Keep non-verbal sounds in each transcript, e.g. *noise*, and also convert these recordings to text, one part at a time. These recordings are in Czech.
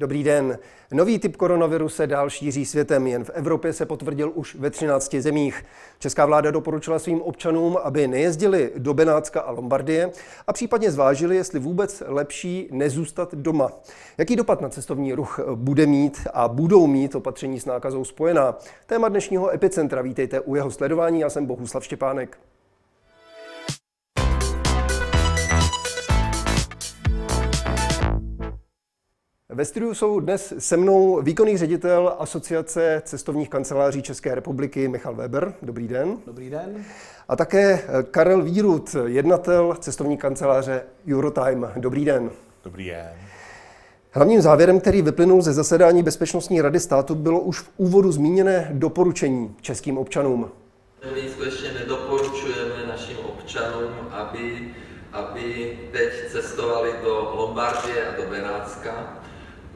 Dobrý den. Nový typ koronaviru se dál šíří světem. Jen v Evropě se potvrdil už ve 13 zemích. Česká vláda doporučila svým občanům, aby nejezdili do Benátska a Lombardie a případně zvážili, jestli vůbec lepší nezůstat doma. Jaký dopad na cestovní ruch bude mít a budou mít opatření s nákazou spojená? Téma dnešního epicentra. Vítejte u jeho sledování. Já jsem Bohuslav Štěpánek. Ve studiu jsou dnes se mnou výkonný ředitel Asociace cestovních kanceláří České republiky Michal Weber. Dobrý den. Dobrý den. A také Karel Vírut, jednatel cestovní kanceláře Eurotime. Dobrý den. Dobrý den. Hlavním závěrem, který vyplynul ze zasedání Bezpečnostní rady státu, bylo už v úvodu zmíněné doporučení českým občanům. My skutečně nedoporučujeme našim občanům, aby, aby teď cestovali do Lombardie a do Benátska,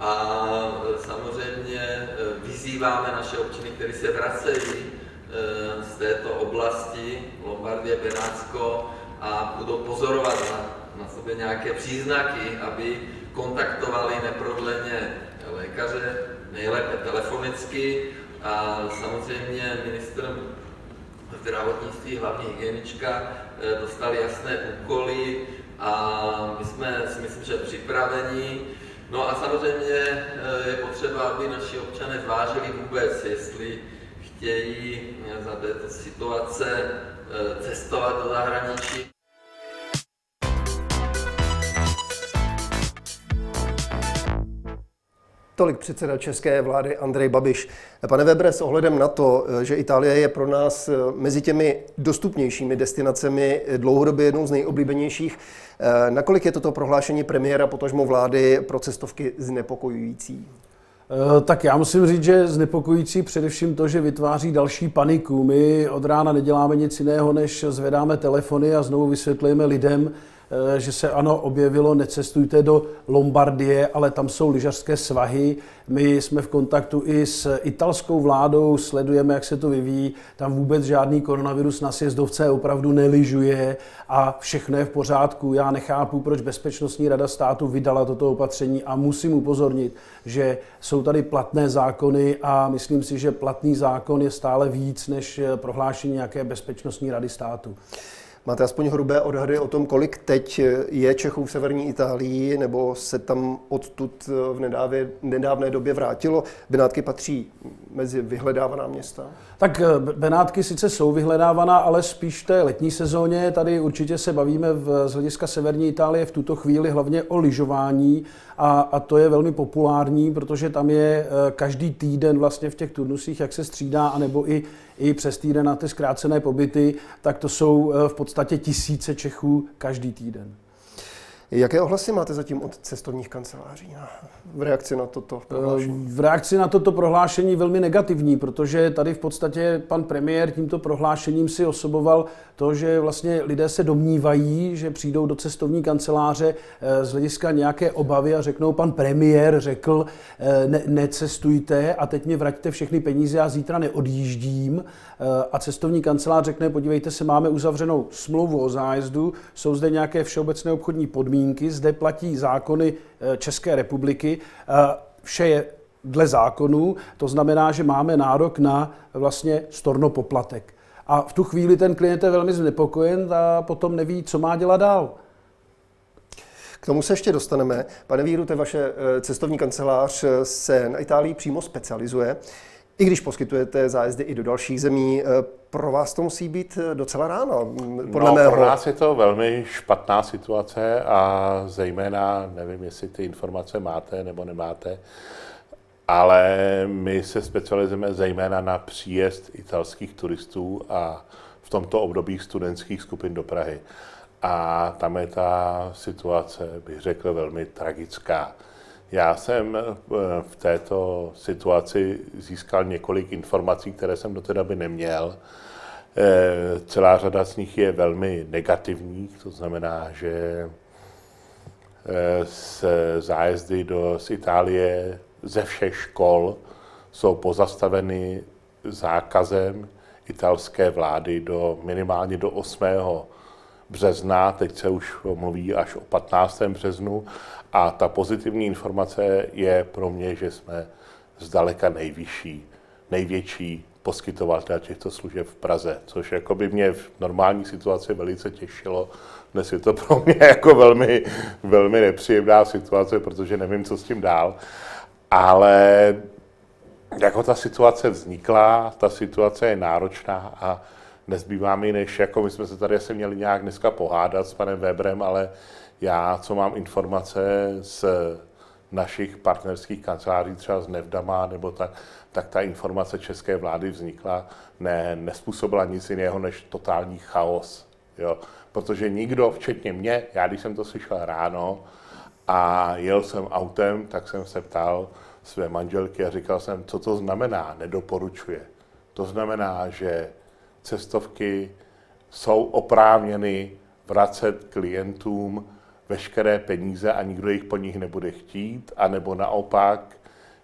a e, samozřejmě e, vyzýváme naše občany, kteří se vracejí e, z této oblasti, Lombardie, Benátsko, a budou pozorovat na, na sobě nějaké příznaky, aby kontaktovali neprodleně lékaře, nejlépe telefonicky a samozřejmě ministr zdravotnictví, hlavní hygienička, dostali jasné úkoly a my jsme si myslím, že připraveni. No a samozřejmě eh, je potřeba, aby naši občané zvážili vůbec, jestli chtějí za této situace eh, cestovat do zahraničí. Tolik předseda české vlády Andrej Babiš. Pane Webre, s ohledem na to, že Itálie je pro nás mezi těmi dostupnějšími destinacemi dlouhodobě jednou z nejoblíbenějších, nakolik je toto prohlášení premiéra potažmo vlády pro cestovky znepokojující? Eh, tak já musím říct, že znepokojící především to, že vytváří další paniku. My od rána neděláme nic jiného, než zvedáme telefony a znovu vysvětlujeme lidem, Eh, že se ano objevilo, necestujte do Lombardie, ale tam jsou lyžařské svahy. My jsme v kontaktu i s italskou vládou, sledujeme, jak se to vyvíjí. Tam vůbec žádný koronavirus na sjezdovce opravdu neližuje a všechno je v pořádku. Já nechápu, proč Bezpečnostní rada státu vydala toto opatření a musím upozornit, že jsou tady platné zákony a myslím si, že platný zákon je stále víc než prohlášení nějaké Bezpečnostní rady státu. Máte aspoň hrubé odhady o tom, kolik teď je Čechů v severní Itálii, nebo se tam odtud v nedávě, nedávné době vrátilo? Benátky patří mezi vyhledávaná města? Tak eh, Benátky sice jsou vyhledávaná, ale spíš v té letní sezóně. Tady určitě se bavíme v, z hlediska severní Itálie v tuto chvíli hlavně o lyžování a, a to je velmi populární, protože tam je eh, každý týden vlastně v těch turnusích, jak se střídá, anebo i, i přes týden na ty zkrácené pobyty, tak to jsou eh, v podstatě tisíce Čechů každý týden. Jaké ohlasy máte zatím od cestovních kanceláří v reakci na toto prohlášení? V reakci na toto prohlášení velmi negativní, protože tady v podstatě pan premiér tímto prohlášením si osoboval to, že vlastně lidé se domnívají, že přijdou do cestovní kanceláře eh, z hlediska nějaké obavy a řeknou, pan premiér řekl, eh, ne, necestujte a teď mě vraťte všechny peníze, já zítra neodjíždím. Eh, a cestovní kancelář řekne, podívejte se, máme uzavřenou smlouvu o zájezdu, jsou zde nějaké všeobecné obchodní podmínky, zde platí zákony České republiky, vše je dle zákonů, to znamená, že máme nárok na vlastně storno poplatek. A v tu chvíli ten klient je velmi znepokojen a potom neví, co má dělat dál. K tomu se ještě dostaneme. Pane Vírute, vaše eh, cestovní kancelář eh, se na Itálii přímo specializuje. I když poskytujete zájezdy i do dalších zemí, eh, pro vás to musí být docela ráno, podle no, mého. Pro nás je to velmi špatná situace a zejména, nevím, jestli ty informace máte nebo nemáte, ale my se specializujeme zejména na příjezd italských turistů a v tomto období studentských skupin do Prahy. A tam je ta situace, bych řekl, velmi tragická. Já jsem eh, v této situaci získal několik informací, které jsem do té doby neměl. Eh, celá řada z nich je velmi negativních, to znamená, že z eh, zájezdy do z Itálie ze všech škol jsou pozastaveny zákazem italské vlády do minimálně do 8. března, teď se už mluví až o 15. březnu a ta pozitivní informace je pro mě, že jsme zdaleka nejvyšší, největší poskytovatel těchto služeb v Praze, což jako by mě v normální situaci velice těšilo. Dnes je to pro mě *laughs* jako velmi, velmi nepříjemná situace, protože nevím, co s tím dál. Ale jako ta situace vznikla, ta situace je náročná a nezbývá mi, než jako my jsme se tady asi měli nějak dneska pohádat s panem Weberem, ale já, co mám informace z našich partnerských kanceláří, třeba z Nevdama, nebo tak, tak ta informace české vlády vznikla, ne, nespůsobila nic jiného než totální chaos. Jo? Protože nikdo, včetně mě, já když jsem to slyšel ráno a jel jsem autem, tak jsem se ptal své manželky a říkal jsem, co to znamená, nedoporučuje. To znamená, že cestovky jsou oprávněny vracet klientům veškeré peníze a nikdo jich po nich nebude chtít, anebo naopak,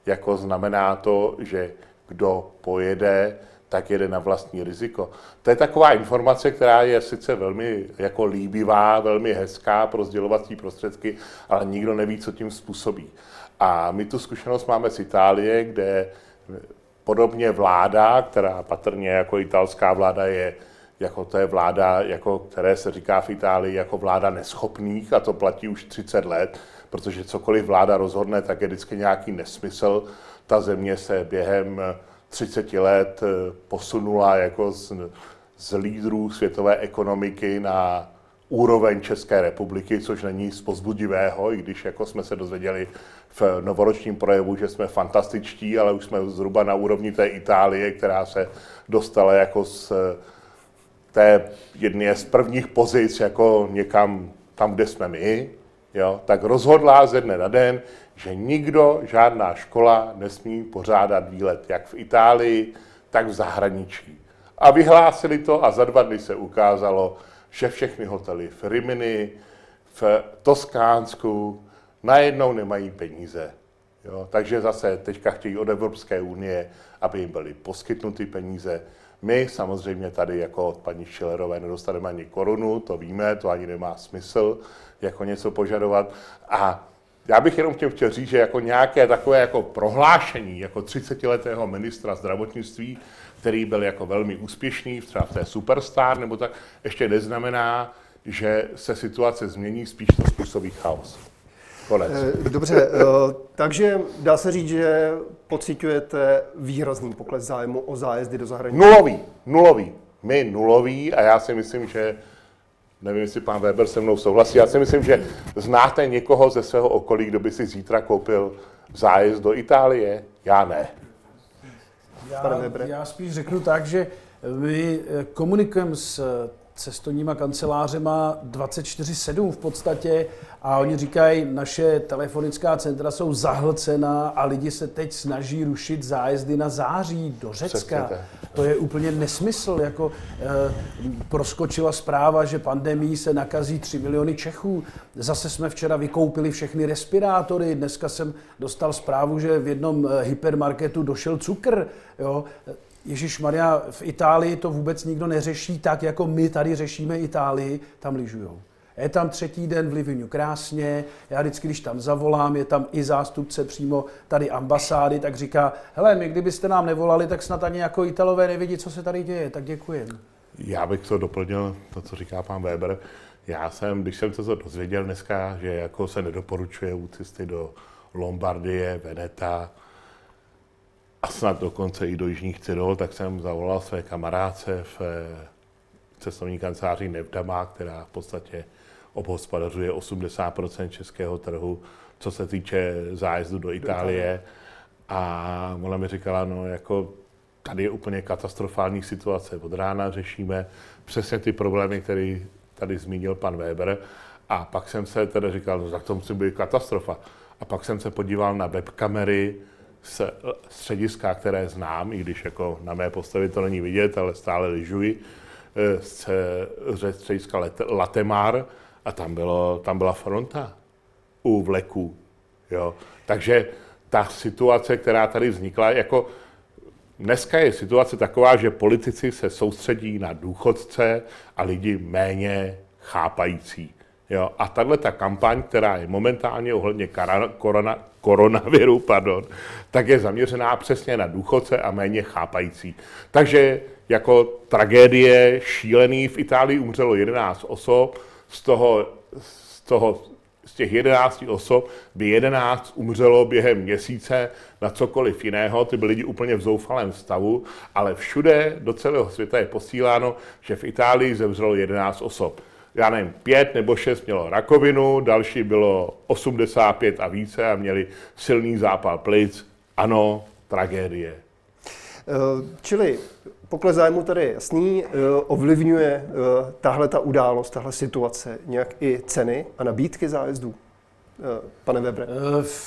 jako znamená to, že kdo pojede, tak jede na vlastní riziko. To je taková informace, která je sice velmi jako líbivá, velmi hezká pro sdělovací prostředky, ale nikdo neví, co tím způsobí. A my tu zkušenost máme z Itálie, kde podobně vláda, která patrně jako italská vláda je jako to je vláda, jako, které se říká v Itálii jako vláda neschopných a to platí už 30 let, protože cokoliv vláda rozhodne, tak je vždycky nějaký nesmysl. Ta země se během 30 let eh, posunula jako z, z lídrů světové ekonomiky na úroveň České republiky, což není z pozbudivého, i když jako jsme se dozvěděli v novoročním projevu, že jsme fantastičtí, ale už jsme zhruba na úrovni té Itálie, která se dostala jako z té jedné z prvních pozic jako někam tam, kde jsme my, jo, tak rozhodla ze dne na den, že nikdo, žádná škola nesmí pořádat výlet jak v Itálii, tak v zahraničí. A vyhlásili to a za dva dny se ukázalo, že všechny hotely v Rimini, v Toskánsku najednou nemají peníze. Jo, takže zase teďka chtějí od Evropské unie, aby jim byly poskytnuty peníze. My samozřejmě tady jako od paní Šilerové nedostaneme ani korunu, to víme, to ani nemá smysl jako něco požadovat. A já bych jenom chtěl, chtěl říct, že jako nějaké takové jako prohlášení jako 30-letého ministra zdravotnictví, který byl jako velmi úspěšný, třeba v té Superstar nebo tak, ještě neznamená, že se situace změní, spíš to způsobí chaos. Konec. Eh, dobře, eh, takže dá se říct, že pocitujete výrazný pokles zájmu o zájezdy do zahraničí? Nulový, nulový. My nulový a já si myslím, že nevím, jestli pan Weber se mnou souhlasí, já si myslím, že znáte někoho ze svého okolí, kdo by si zítra koupil zájezd do Itálie? Já ne. Já, já spíš řeknu tak, že my komunikujeme s cestovníma kancelářema 24-7 v podstatě a oni říkají, naše telefonická centra jsou zahlcená a lidi se teď snaží rušit zájezdy na září do Řecka. To je úplně nesmysl. Jako, e, proskočila zpráva, že pandemí se nakazí 3 miliony Čechů. Zase jsme včera vykoupili všechny respirátory. Dneska jsem dostal zprávu, že v jednom eh, hypermarketu došel cukr. Jo. Ježíš Maria, v Itálii to vůbec nikdo neřeší tak, jako my tady řešíme Itálii, tam lyžujou. Je tam třetí den v Livinu krásně, já vždycky, když tam zavolám, je tam i zástupce přímo tady ambasády, tak říká, hele, my kdybyste nám nevolali, tak snad ani jako Italové nevidí, co se tady děje, tak děkujem. Já bych to doplnil, to, co říká pan Weber. Já jsem, když jsem to dozvěděl dneska, že jako se nedoporučuje u cesty do Lombardie, Veneta, a snad dokonce i do Jižních Cyril, tak jsem zavolal své kamarádce v eh, cestovní kanceláři Nevdama, která v podstatě obhospodařuje 80 českého trhu, co se týče zájezdu do Itálie. A ona mi říkala, no jako tady je úplně katastrofální situace. Od rána řešíme přesně ty problémy, které tady zmínil pan Weber. A pak jsem se teda říkal, no tak to musí být katastrofa. A pak jsem se podíval na webkamery z střediska, které znám, i když jako na mé postavě to není vidět, ale stále lyžuji, eh, z střediska Latemar a tam, bylo, tam byla fronta u vleků. Jo. Takže ta situace, která tady vznikla, jako dneska je situace taková, že politici se soustředí na důchodce a lidi méně chápající. Jo? A tahle ta kampaň, která je momentálně ohledně korona, koronaviru, pardon, tak je zaměřená přesně na důchodce a méně chápající. Takže jako tragédie šílený v Itálii umřelo 11 osob, z toho, z toho z těch 11 osob by 11 umřelo během měsíce na cokoliv jiného, ty byli lidi úplně v zoufalém stavu, ale všude do celého světa je posíláno, že v Itálii zemřelo 11 osob. Já nevím, pět nebo šest mělo rakovinu, další bylo 85 a více a měli silný zápal plic. Ano, tragédie. Eh, čili pokles zájmu tady jasný, eh, ovlivňuje eh, tahle ta událost, tahle situace nějak i ceny a nabídky zájezdů? Pane Webre?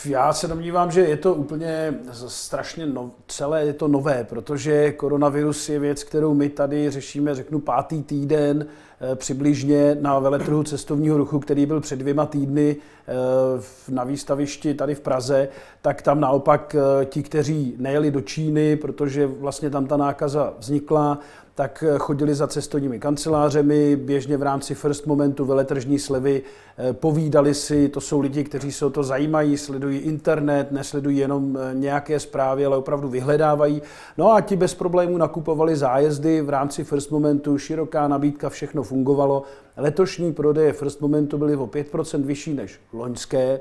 Já se domnívám, že je to úplně strašně no, celé je to nové, protože koronavirus je věc, kterou my tady řešíme, řeknu, pátý týden, přibližně na veletrhu cestovního ruchu, který byl před dvěma týdny na výstavišti tady v Praze, tak tam naopak ti, kteří nejeli do Číny, protože vlastně tam ta nákaza vznikla, tak chodili za cestovními kancelářemi, běžně v rámci First Momentu veletržní slevy povídali si, to jsou lidi, kteří se o to zajímají, sledují internet, nesledují jenom nějaké zprávy, ale opravdu vyhledávají. No a ti bez problémů nakupovali zájezdy v rámci First Momentu, široká nabídka, všechno fungovalo. Letošní prodeje First Momentu byly o 5% vyšší než loňské,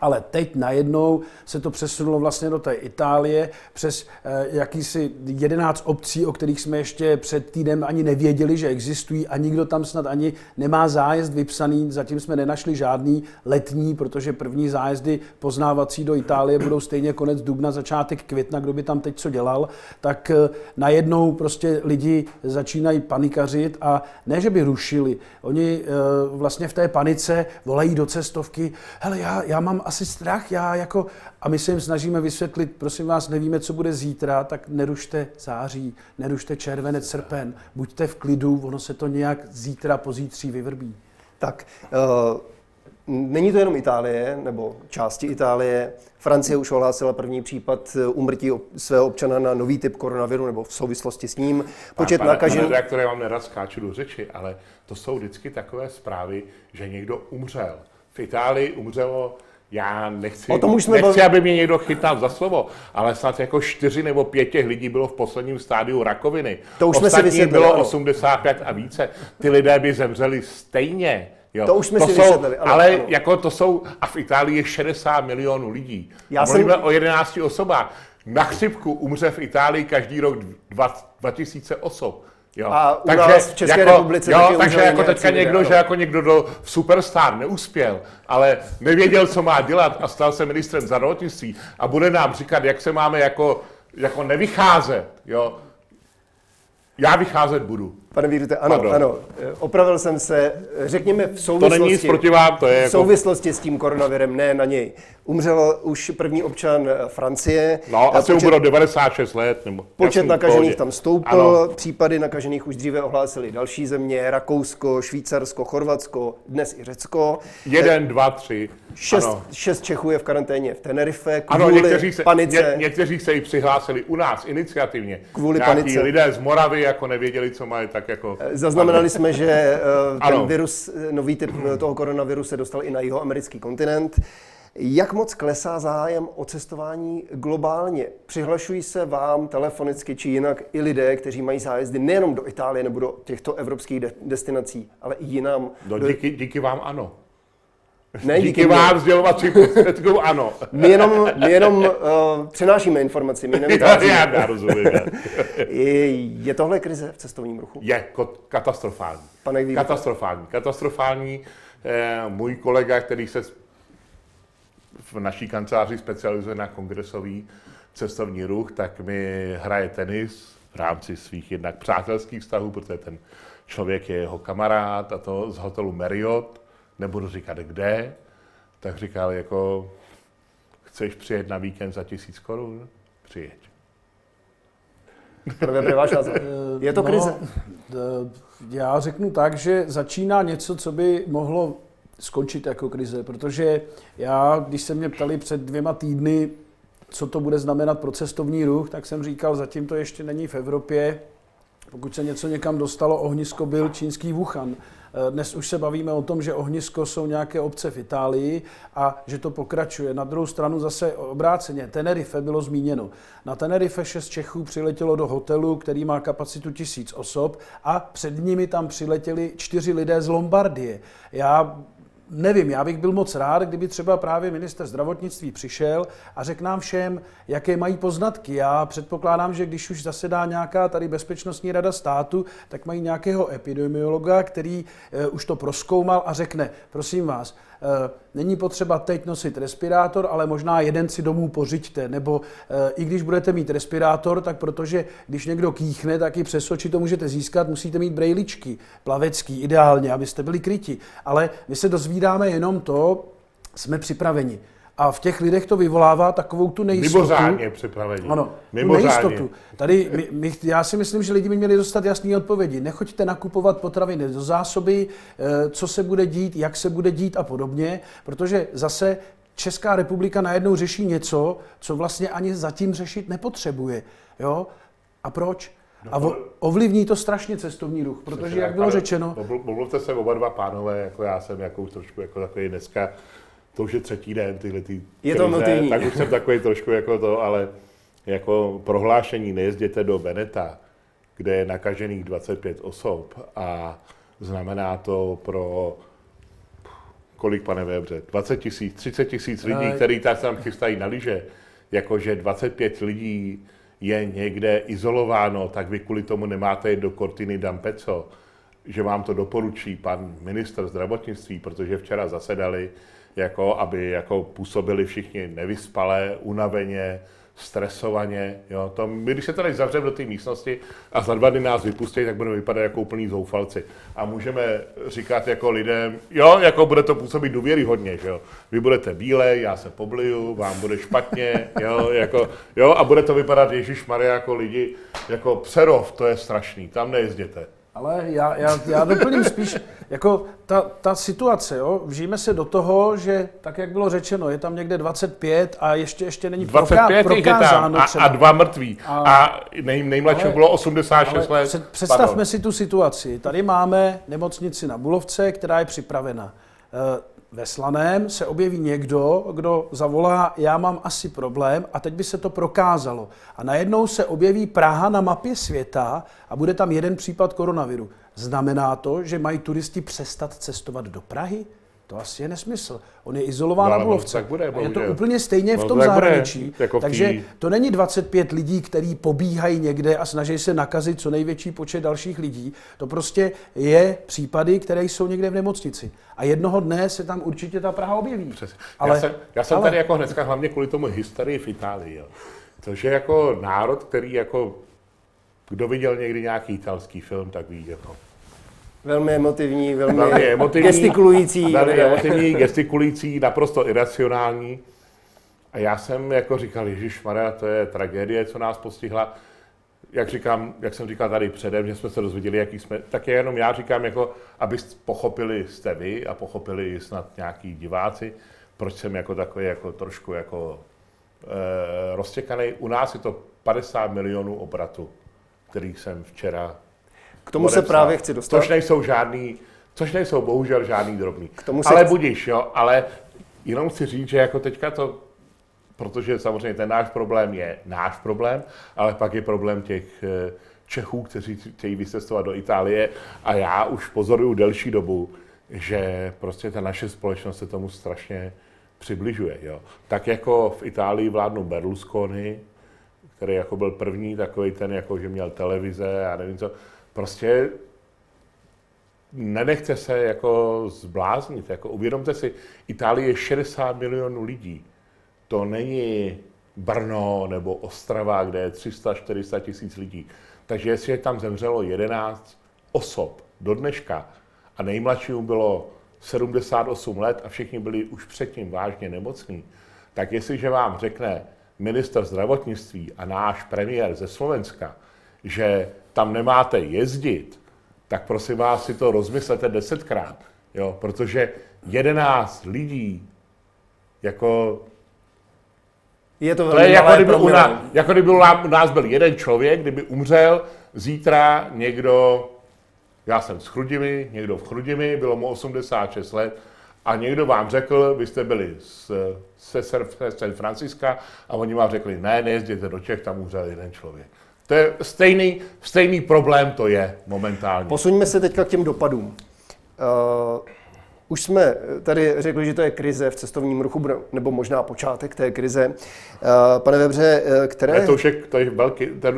ale teď najednou se to přesunulo vlastně do té Itálie přes eh, jakýsi 11 obcí, o kterých jsme ještě před týdnem ani nevěděli, že existují a nikdo tam snad ani nemá zájezd vypsaný. Zatím jsme nenašli žádný letní, protože první zájezdy poznávací do Itálie budou stejně konec dubna, začátek května, kdo by tam teď co dělal. Tak eh, najednou prostě lidi začínají panikařit a ne, že by rušili. Oni eh, vlastně v té panice volají do cestovky, hele, já, já mám asi strach, já jako, a my se jim snažíme vysvětlit, prosím vás, nevíme, co bude zítra, tak nerušte září, nerušte červenec, srpen, buďte v klidu, ono se to nějak zítra, pozítří vyvrbí. Tak, uh, není to jenom Itálie, nebo části Itálie. Francie už ohlásila první případ umrtí svého občana na nový typ koronaviru, nebo v souvislosti s ním. Počet nakažených... Pane redaktore, já vám nerad skáču do řeči, ale to jsou vždycky takové zprávy, že někdo umřel. V Itálii umřelo já nechci, o tom už jsme nechci aby mě někdo chytal za slovo, ale snad jako čtyři nebo pět těch lidí bylo v posledním stádiu rakoviny. To už Ostatní jsme si bylo ano. 85 a více. Ty lidé by zemřeli stejně. Jo. To už jsme to si jsou, vysvětlili. Ano, ale ano. jako to jsou, a v Itálii je 60 milionů lidí. Já Mluvíme jsem... o 11 osobách. Na chřipku umře v Itálii každý rok 2000 osob. Jo. A u takže, nás v České jako, republice jo, takže jako teďka někdo, že jako někdo do superstar neuspěl, ale nevěděl, co má dělat a stal se ministrem zdravotnictví a bude nám říkat, jak se máme jako, jako nevycházet, jo. Já vycházet budu. Pane Vírute, ano, Pardon. ano, opravil jsem se, řekněme v souvislosti, to není nic proti vám, to je v jako- souvislosti jako... s tím koronavirem, ne na něj. Umřel už první občan eh, Francie. No, asi počet, mu bylo 96 let. Nebo počet nakažených tam stoupl, ano. případy nakažených už dříve ohlásili další země, Rakousko, Švýcarsko, Chorvatsko, dnes i Řecko. Jeden, dva, tři. Šest, šest Čechů je v karanténě v Tenerife kvůli ano, někteří se, panice. Ně, někteří se i přihlásili u nás iniciativně. Kvůli Nějaký panice. lidé z Moravy jako nevěděli, co mají, tak jako... Eh, zaznamenali jsme, že uh, ten ano. virus, nový typ toho koronaviru se dostal i na jeho americký kontinent. Jak moc klesá zájem o cestování globálně? Přihlašují se vám telefonicky či jinak i lidé, kteří mají zájezdy nejenom do Itálie nebo do těchto evropských de- destinací, ale i jinam? No, díky, díky vám ano. *laughs* Ne, díky, díky vám sdělovací prostředkům ano. *laughs* My jenom, my jenom uh, přenášíme informaci, my nevytváříme. *laughs* já, já rozumím. je, je tohle krize v cestovním ruchu? Je katastrofální. Pane katastrofální. Katastrofální. Eh, můj kolega, který se v naší kanceláři specializuje na kongresový cestovní ruch, tak mi hraje tenis v rámci svých jednak přátelských vztahů, protože ten člověk je jeho kamarád a to z hotelu Marriott, nebudu říkat kde, tak říkal jako, chceš přijet na víkend za tisíc korun? Přijeď. váš názor. Je to krize? No, já řeknu tak, že začíná něco, co by mohlo skončit jako krize, protože já, když se mě ptali před dvěma týdny, co to bude znamenat pro cestovní ruch, tak jsem říkal, zatím to ještě není v Evropě, Pokud se něco někam dostalo, ohnisko byl čínský Wuhan. Eh, dnes už se bavíme o tom, že ohnisko jsou nějaké obce v Itálii a že to pokračuje. Na druhou stranu zase obráceně. Tenerife bylo zmíněno. Na Tenerife šest Čechů přiletělo do hotelu, který má kapacitu tisíc osob a před nimi tam přiletěli čtyři lidé z Lombardie. Já nevím, já bych byl moc rád, kdyby třeba právě minister zdravotnictví přišel a řekl nám všem, jaké mají poznatky. Já předpokládám, že když už zasedá nějaká tady bezpečnostní rada státu, tak mají nějakého epidemiologa, který uh, už to proskoumal a řekne, prosím vás, Eh, není potřeba teď nosit respirátor, ale možná jeden si domů pořiďte, nebo eh, i když budete mít respirátor, tak protože když někdo kýchne, tak i přes oči to můžete získat, musíte mít brejličky, plavecký, ideálně, abyste byli kryti. Ale my se dozvídáme jenom to, jsme připraveni. A v těch lidech to vyvolává takovou tu nejistotu. Mimořádně připravení. Ano, Mimořádně. nejistotu. Tady my, my, já si myslím, že lidi by měli dostat jasné odpovědi. Nechoďte nakupovat potraviny do zásoby, eh, co se bude dít, jak se bude dít a podobně, protože zase Česká republika najednou řeší něco, co vlastně ani zatím řešit nepotřebuje. Jo? A proč? A ovlivní to strašně cestovní ruch, protože, jak bylo řečeno... Mluvte se oba dva pánové, jako já jsem jako trošku jako takový dneska to už je třetí den tyhle ty Je to. Tak už jsem takový trošku jako to, ale jako prohlášení nejezděte do Beneta, kde je nakažených 25 osob a znamená to pro kolik, pane Webře, 20 tisíc, 30 tisíc lidí, kteří tam chystají na lyže, jakože 25 lidí je někde izolováno, tak vy kvůli tomu nemáte jít do Cortiny d'Ampezzo, že vám to doporučí pan minister zdravotnictví, protože včera zasedali jako aby jako působili všichni nevyspalé, unaveně, stresovaně. Jo. To, my, když se tady zavřeme do té místnosti a za dva dny nás vypustí, tak budeme vypadat jako úplný zoufalci. A můžeme říkat jako lidem, jo, jako bude to působit důvěryhodně, že jo. Vy budete bílej, já se pobliju, vám bude špatně, *laughs* jo, jako, jo, a bude to vypadat Ježíš Maria jako lidi, jako Přerov, to je strašný, tam nejezděte. Ale já, já, já doplním spíš, jako ta, ta situace, jo, vžijeme se do toho, že tak, jak bylo řečeno, je tam někde 25 a ještě, ještě není 25 prokázáno a, třeba. a dva mrtví. A, a nej, nejmladší bylo 86 ale let. Představme Pardon. si tu situaci. Tady máme nemocnici na Bulovce, která je připravena. Ve Slaném se objeví někdo, kdo zavolá, já mám asi problém a teď by se to prokázalo. A najednou se objeví Praha na mapě světa a bude tam jeden případ koronaviru. Znamená to, že mají turisti přestat cestovat do Prahy? To asi je nesmysl. On je izolován no, na Bulovce. Tak bude, je to úplně stejně v tom zahraničí. Jako takže to není 25 lidí, kteří pobíhají někde a snaží se nakazit co největší počet dalších lidí. To prostě je případy, které jsou někde v nemocnici. A jednoho dne se tam určitě ta Praha objeví. Přesně. Ale, já jsem, já jsem ale, tady jako hnedka hlavně kvůli tomu historii v Itálii. Jo. Což je jako národ, který jako, kdo viděl někdy nějaký italský film, tak ví, jako Velmi emotivní, velmi, velmi emotivní, gestikulující. Velmi emotivní, gestikulující, naprosto iracionální. A já jsem jako říkal, Ježíš Maria, to je tragédie, co nás postihla. Jak, říkám, jak jsem říkal tady předem, že jsme se dozvěděli, jaký jsme, tak je jenom já říkám, jako, aby pochopili jste vy a pochopili snad nějaký diváci, proč jsem jako takový jako trošku jako e, roztěkaný. U nás je to 50 milionů obratu, který jsem včera k tomu se právě chci dostat. Což nejsou žádný, což nejsou bohužel žádný drobný. K tomu ale chci... budíš, jo, ale jenom chci říct, že jako teďka to, protože samozřejmě ten náš problém je náš problém, ale pak je problém těch eh, Čechů, kteří chtějí vycestovat do Itálie a já už pozoruju delší dobu, že prostě ta naše společnost se tomu strašně přibližuje. Jo. Tak jako v Itálii vládnou Berlusconi, který jako byl první takový ten, jako že měl televize a nevím co, prostě nenechte se jako zbláznit. Jako uvědomte si, Itálie je 60 milionů lidí. To není Brno nebo Ostrava, kde je 300-400 tisíc lidí. Takže jestli je tam zemřelo 11 osob do dneška a nejmladšímu bylo 78 let a všichni byli už předtím vážně nemocní, tak jestliže vám řekne minister zdravotnictví a náš premiér ze Slovenska, že tam nemáte jezdit, tak prosím vás si to rozmyslete desetkrát, jo, protože jedenáct lidí jako je to, to je jako kdyby, u nás, jako kdyby u nás byl jeden člověk, kdyby umřel, zítra někdo, já jsem z Chrudimi, někdo v Chrudimi, bylo mu 86 let, a někdo vám řekl, vy jste byli z, se San Franciska a oni vám řekli, ne, nejezděte do Čech, tam umřel jeden člověk. To je stejný, stejný problém to je momentálně. Posuňme se teďka k těm dopadům. Uh, už jsme tady řekli, že to je krize v cestovním ruchu, nebo možná počátek té krize. Eh, pane Webře, eh, které... Ne, to už je, to je velký, ta,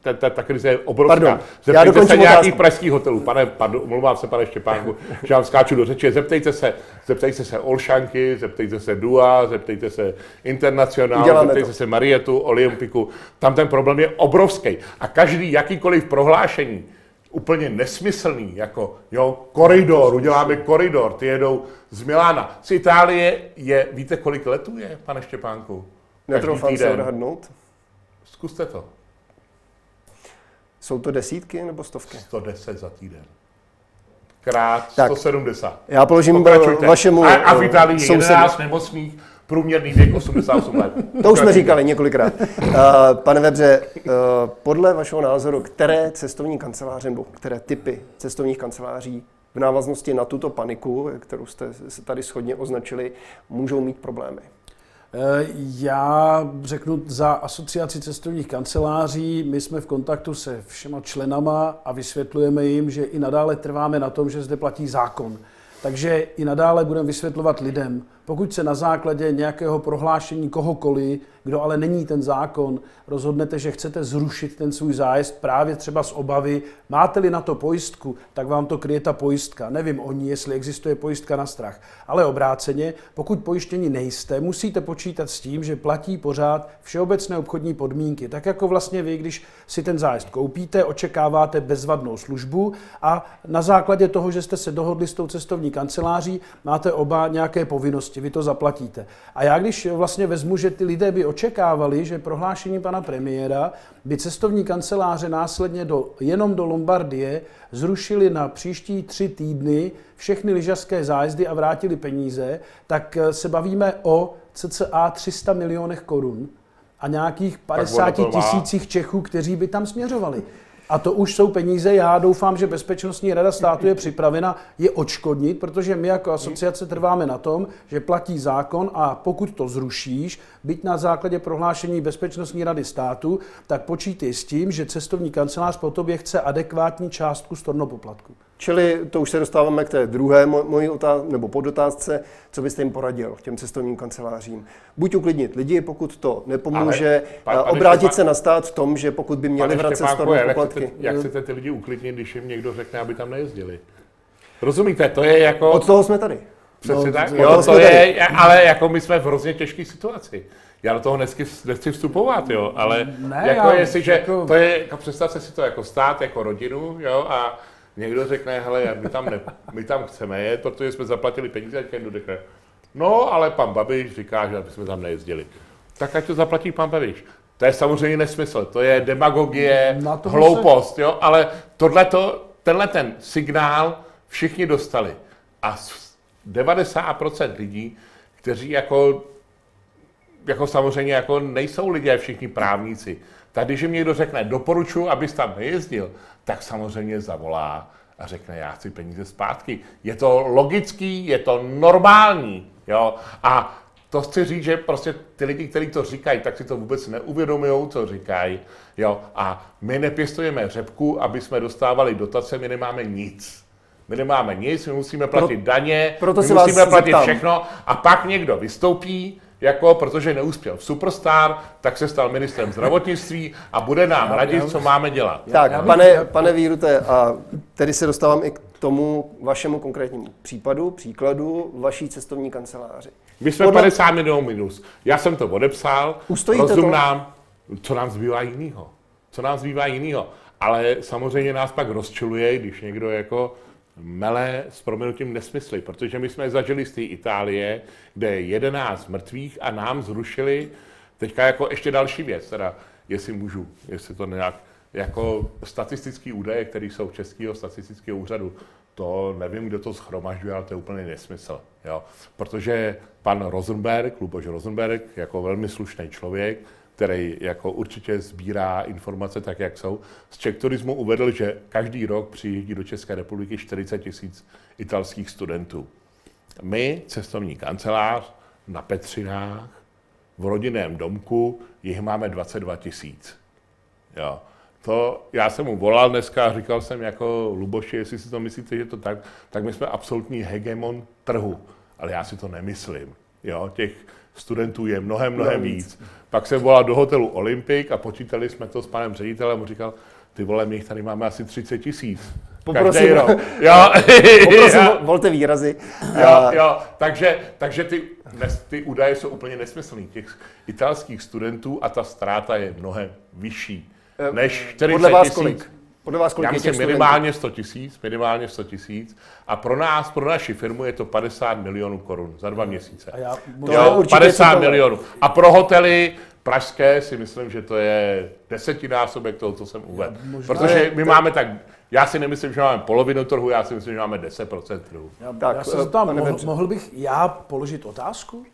ta, ta, ta krize je obrovská. Pardon, zeptejte já dokončím se nějakých pražských hotelů. Pane, pardon, omlouvám se, pane Štěpánku, že vám skáču do řeči. Zeptejte se, zeptejte se Olšanky, zeptejte se Dua, zeptejte se Internacional, Uděláme zeptejte to. se Marietu, Olympiku. Tam ten problém je obrovský. A každý jakýkoliv prohlášení, úplně nesmyslný, jako jo, koridor, uděláme koridor, ty jedou z Milána. Z Itálie je, víte, kolik letů je, pane Štěpánku? Netroufám se odhadnout. Zkuste to. Jsou to desítky nebo stovky? 110 za týden. Krát tak, 170. Já položím Pokračujte. vašemu A, a v Itálii je 11 nemocných, průměrný věk 88 let. To už jsme říkali několikrát. Uh, *laughs* pane Webře, uh, podle vašeho názoru, které cestovní kanceláře nebo které typy cestovních kanceláří v návaznosti na tuto paniku, kterou jste tady schodně označili, můžou mít problémy? Eh, já řeknu za asociaci cestovních kanceláří, my jsme v kontaktu se všema členama a vysvětlujeme jim, že i nadále trváme na tom, že zde platí zákon. Takže i nadále budeme vysvětlovat lidem, pokud se na základě nějakého prohlášení kohokoliv, kdo ale není ten zákon, rozhodnete, že chcete zrušit ten svůj zájezd právě třeba z obavy, máte-li na to pojistku, tak vám to kryje ta pojistka. Nevím o ní, jestli existuje pojistka na strach. Ale obráceně, pokud pojištění nejste, musíte počítat s tím, že platí pořád všeobecné obchodní podmínky. Tak jako vlastně vy, když si ten zájezd koupíte, očekáváte bezvadnou službu a na základě toho, že jste se dohodli s tou cestovní kanceláří, máte oba nějaké povinnosti prostě vy to zaplatíte. A já když vlastně vezmu, že ty lidé by očekávali, že prohlášení pana premiéra by cestovní kanceláře následně do, jenom do Lombardie zrušili na příští tři týdny všechny lyžařské zájezdy a vrátili peníze, tak eh, se bavíme o cca 300 milionech korun a nějakých 50 tisících Čechů, kteří by tam směřovali. A to už jsou peníze. Já doufám, že Bezpečnostní rada státu je připravena je odškodnit, protože my jako asociace trváme na tom, že platí zákon a pokud to zrušíš, byť na základě prohlášení Bezpečnostní rady státu, tak počítej s tím, že cestovní kancelář po tobě chce adekvátní částku stornopoplatku. Čili to už se dostáváme k té druhé mojí otázce, nebo podotázce, co byste jim poradil těm cestovním kancelářím. Buď uklidnit lidi, pokud to nepomůže, Ale, pan, obrátit Štěpán, se na stát v tom, že pokud by měli vracet storno poplatky. Jak chcete, jak chcete ty lidi uklidnit, když jim někdo řekne, aby tam nejezdili? Rozumíte, to je jako... Od toho jsme tady. Přesně no, tak, jo, to je, tady. ale jako my jsme v hrozně těžké situaci. Já do toho nechci, nechci vstupovat, jo, ale ne, jako já, jestli, že jako... to je, jako představte si to jako stát, jako rodinu, jo, a někdo řekne, hele, my tam, ne, *laughs* my tam chceme jet, protože jsme zaplatili peníze, a někdo řekne, no, ale pan Babiš říká, že jsme tam nejezdili. Tak ať to zaplatí pan Babiš. To je samozřejmě nesmysl, to je demagogie, hloupost, se... jo, ale tohleto, tenhle ten signál všichni dostali. A 90% lidí, kteří jako, jako samozřejmě jako nejsou lidé všichni právníci, tak když jim někdo řekne, doporučuji, abys tam nejezdil, tak samozřejmě zavolá a řekne, já chci peníze zpátky. Je to logický, je to normální. Jo? A to chci říct, že prostě ty lidi, kteří to říkají, tak si to vůbec neuvědomují, co říkají. Jo? A my nepěstujeme řepku, aby jsme dostávali dotace, my nemáme nic. My nemáme nic, my musíme platit Pro, daně, proto my musíme platit zeptám. všechno a pak někdo vystoupí jako protože neuspěl v Superstar, tak se stal ministrem zdravotnictví a bude nám radit, co máme dělat. Tak, já pane, pane Vírute, a tedy se dostávám i k tomu vašemu konkrétnímu případu, příkladu vaší cestovní kanceláři. My jsme Podle... 50 milionů minus. Já jsem to odepsal, Ustojíte rozum to? nám, co nám zbývá jinýho. Co nám zbývá jinýho. Ale samozřejmě nás pak rozčiluje, když někdo jako mele s proměnutím nesmysly, protože my jsme zažili z té Itálie, kde je 11 mrtvých a nám zrušili teďka jako ještě další věc, teda jestli můžu, jestli to nějak, jako statistický údaje, které jsou Českého statistického úřadu, to nevím, kdo to schromažďuje, ale to je úplně nesmysl. Jo? Protože pan Rosenberg, Luboš Rosenberg, jako velmi slušný člověk, který jako určitě sbírá informace tak, jak jsou, z Czech Turismu uvedl, že každý rok přijíždí do České republiky 40 tisíc italských studentů. My, cestovní kancelář, na Petřinách, v rodinném domku, jich máme 22 tisíc. To, já jsem mu volal dneska a říkal jsem jako Luboši, jestli si to myslíte, že to tak, tak my jsme absolutní hegemon trhu. Ale já si to nemyslím. Jo, těch studentů je mnohem, mnohem víc. Pak jsem volal do hotelu Olympik a počítali jsme to s panem ředitelem a říkal, ty vole, my jich tady máme asi 30 tisíc. Poprosím, rok. *laughs* Jo. *laughs* poprosím, volte výrazy. Jo, jo, takže, takže ty, ty údaje jsou úplně nesmyslný. Těch italských studentů a ta ztráta je mnohem vyšší než 40 Podle vás tisíc. kolik? Podle vás kolik Já je myslím těch minimálně 100 tisíc, minimálně 100 tisíc. A pro nás, pro naši firmu je to 50 milionů korun za dva měsíce. A já, To Jo, určitě 50 citové. milionů. A pro hotely pražské si myslím, že to je desetinásobek toho, co jsem uvedl. Protože my máme tak, já si nemyslím, že máme polovinu trhu, já si myslím, že máme 10% trhu. já, Tak, já se zeptám, mohl, mohl bych já položit otázku?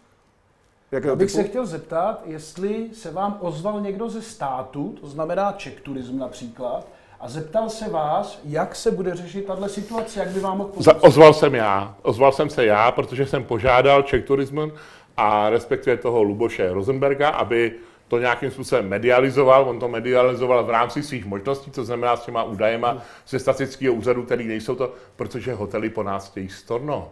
Jakého Já bych typu? se chtěl zeptat, jestli se vám ozval někdo ze státu, to znamená Czech Tourism například, a zeptal se vás, jak se bude řešit tahle situace, jak by vám mohl pomoct. Za, ozval jsem já, ozval jsem se já, protože jsem požádal Czech Tourism a respektive toho Luboše Rosenberga, aby to nějakým způsobem medializoval. On to medializoval v rámci svých možností, to znamená s těma údajema ze statického úřadu, který nejsou to, protože hotely po nás chtějí storno.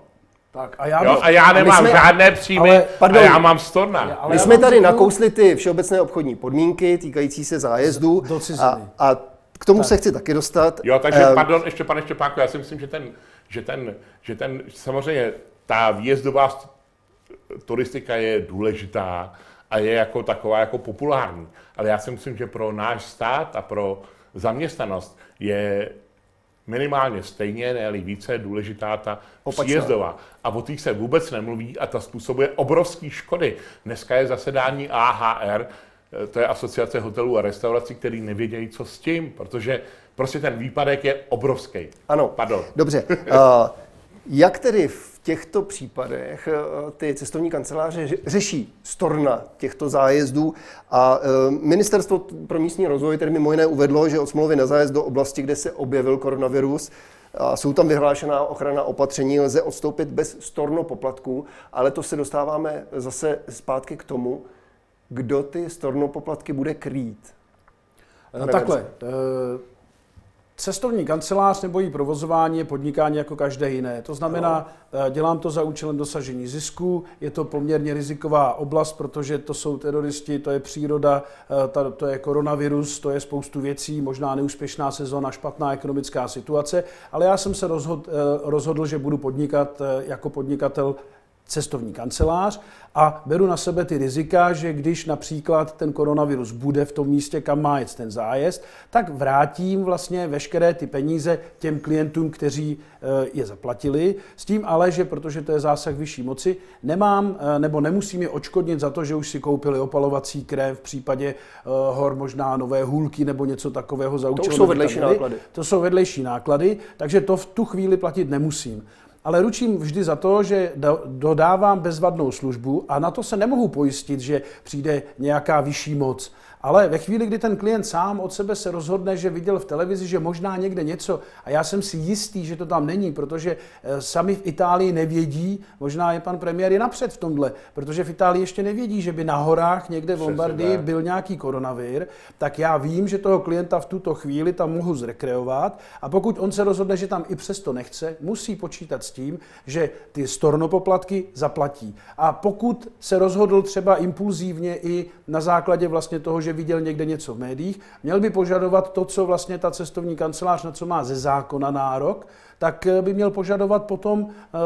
Tak a já, Jo? A já nemám jsme- žádné příjmy ale- pardon. a já mám storna. Ale My jsme tady nakousli ty všeobecné obchodní podmínky týkající se zájezdu do ciziny. a, a k tomu se chci taky dostat. Jo, takže Ehm, pardon, ještě pane Štěpánku, já si myslím, že ten, že ten, že ten samozřejmě ta výjezdová st- turistika je důležitá a je jako taková jako populární. Ale já si myslím, že pro náš stát a pro zaměstnanost je minimálně stejně, ne více důležitá ta Opačná. příjezdová. A o těch se vůbec nemluví a ta způsobuje obrovské škody. Dneska je zasedání AHR, to je Asociace hotelů a restaurací, který nevědějí, co s tím, protože prostě ten výpadek je obrovský. Ano, Pardon. dobře. Uh, *laughs* jak tedy v těchto případech uh, ty cestovní kanceláře ře- řeší storna těchto zájezdů a Ministerstvo pro místní rozvoj tedy mimo jiné uvedlo, že od smlouvy na zájezd do oblasti, kde se objevil koronavirus, a jsou tam vyhlášená ochrana opatření, lze odstoupit bez storno poplatků, ale to se dostáváme zase zpátky k tomu, kdo ty storno poplatky bude krýt. No, takhle. eh, Cestovní kancelář nebo její provozování je podnikání jako každé jiné. To znamená, eh, dělám to za účelem dosažení zisku, je to poměrně riziková oblast, protože to jsou teroristi, to je příroda, to je koronavirus, to je spoustu věcí, možná neúspěšná sezóna, špatná ekonomická situace, ale já jsem se rozhodl, rozhodl že budu podnikat jako podnikatel cestovní kancelář a beru na sebe ty rizika, že když například ten koronavirus bude v tom místě, kam má jet ten zájezd, tak vrátím vlastně veškeré ty peníze těm klientům, kteří eh, je zaplatili, s tím ale, že protože to je zásah vyšší moci, nemám eh, nebo nemusím je odškodnit za to, že už si koupili opalovací krev, v případě eh, hor možná nové hůlky nebo něco takového za účelem, jsou vedlejší náklady. To jsou vedlejší náklady, takže to v tu chvíli platit nemusím. Ale ručím vždy za to, že do- dodávám bezvadnou službu a na to se nemohu pojistit, že přijde nějaká vyšší moc. Ale ve chvíli, kdy ten klient sám od sebe se rozhodne, že viděl v televizi, že možná někde něco, a já jsem si jistý, že to tam není, protože eh, sami v Itálii nevědí, možná je pan premiér je napřed v tomhle, protože v Itálii ještě nevědí, že by na horách někde v Lombardii byl nějaký koronavir, tak já vím, že toho klienta v tuto chvíli tam mohu zrekreovat a pokud on se rozhodne, že tam i přesto nechce, musí počítat s tím, že ty stornopoplatky zaplatí. A pokud se rozhodl třeba impulzívně i na základě vlastně toho, že viděl někde něco v médiích, měl by požadovat to, co vlastně ta cestovní kancelář, na co má ze zákona nárok, tak eh, by měl požadovat potom, eh,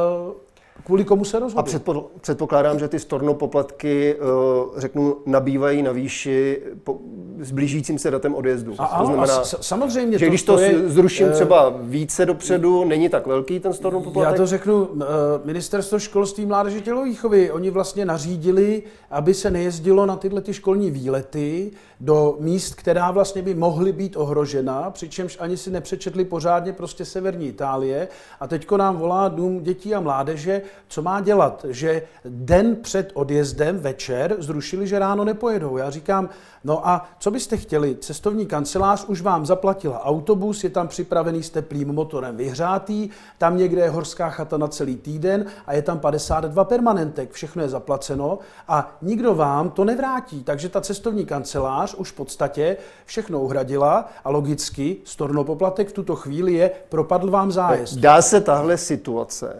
kvůli komu se rozhodl. A předpo, předpokládám, že ty storno poplatky, eh, řeknu, nabývají na výši po, s blížícím se datem odjezdu. A, ano, a s- samozřejmě že když to, je, zruším eh, třeba více dopředu, není tak velký ten storno Já poplatek? to řeknu, eh, ministerstvo školství, mládeže, tělovýchovy, oni vlastně nařídili, aby se nejezdilo na tyhle ty školní výlety do míst, která vlastně by mohly být ohrožena, přičemž ani si nepřečetli pořádně prostě severní Itálie. A teďko nám volá Dům dětí a mládeže co má dělat, že den před odjezdem večer zrušili, že ráno nepojedou. Já říkám, no a co byste chtěli? Cestovní kancelář už vám zaplatila autobus, je tam připravený s teplým motorem vyhřátý, tam někde je horská chata na celý týden a je tam 52 permanentek, všechno je zaplaceno a nikdo vám to nevrátí. Takže ta cestovní kancelář už v podstatě všechno uhradila a logicky stornopoplatek v tuto chvíli je propadl vám zájezd. Dá se tahle situace